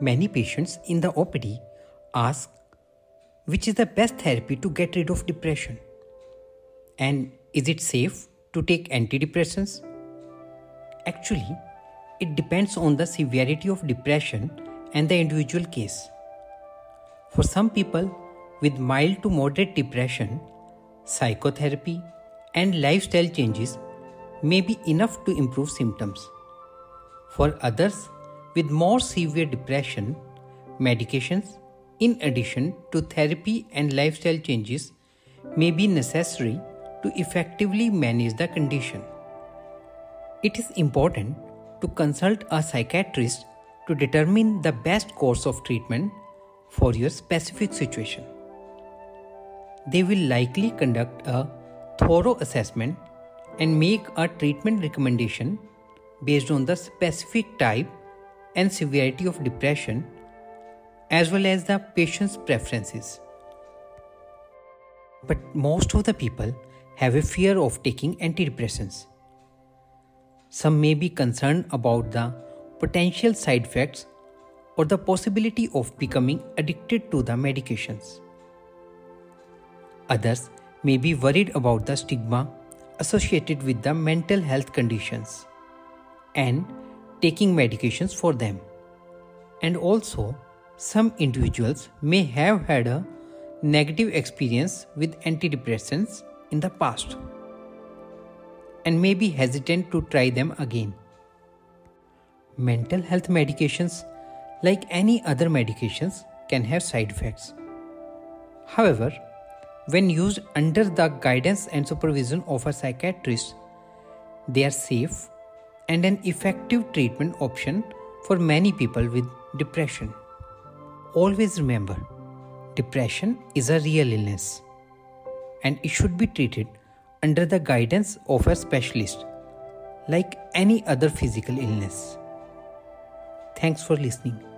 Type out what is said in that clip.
Many patients in the OPD ask which is the best therapy to get rid of depression? And is it safe to take antidepressants? Actually, it depends on the severity of depression and the individual case. For some people with mild to moderate depression, psychotherapy and lifestyle changes may be enough to improve symptoms. For others with more severe depression, medications, in addition to therapy and lifestyle changes, may be necessary to effectively manage the condition. It is important to consult a psychiatrist to determine the best course of treatment for your specific situation. They will likely conduct a thorough assessment and make a treatment recommendation based on the specific type and severity of depression as well as the patient's preferences. But most of the people have a fear of taking antidepressants. Some may be concerned about the potential side effects or the possibility of becoming addicted to the medications. Others may be worried about the stigma associated with the mental health conditions and taking medications for them. And also, some individuals may have had a negative experience with antidepressants in the past and may be hesitant to try them again. Mental health medications, like any other medications, can have side effects. However, when used under the guidance and supervision of a psychiatrist, they are safe and an effective treatment option for many people with depression. Always remember, depression is a real illness and it should be treated under the guidance of a specialist like any other physical illness. Thanks for listening.